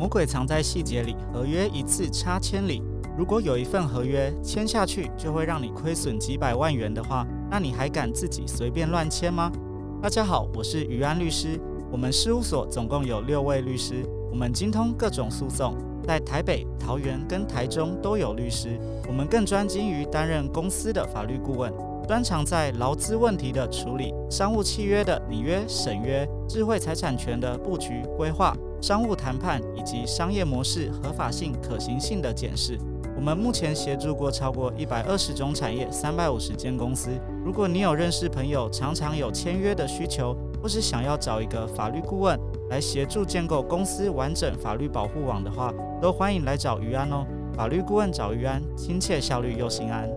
魔鬼藏在细节里，合约一次差千里。如果有一份合约签下去就会让你亏损几百万元的话，那你还敢自己随便乱签吗？大家好，我是于安律师，我们事务所总共有六位律师，我们精通各种诉讼，在台北、桃园跟台中都有律师。我们更专精于担任公司的法律顾问，专长在劳资问题的处理、商务契约的拟约、审约、智慧财产权的布局规划。商务谈判以及商业模式合法性、可行性的检视。我们目前协助过超过一百二十种产业、三百五十间公司。如果你有认识朋友常常有签约的需求，或是想要找一个法律顾问来协助建构公司完整法律保护网的话，都欢迎来找于安哦。法律顾问找于安，亲切、效率又心安。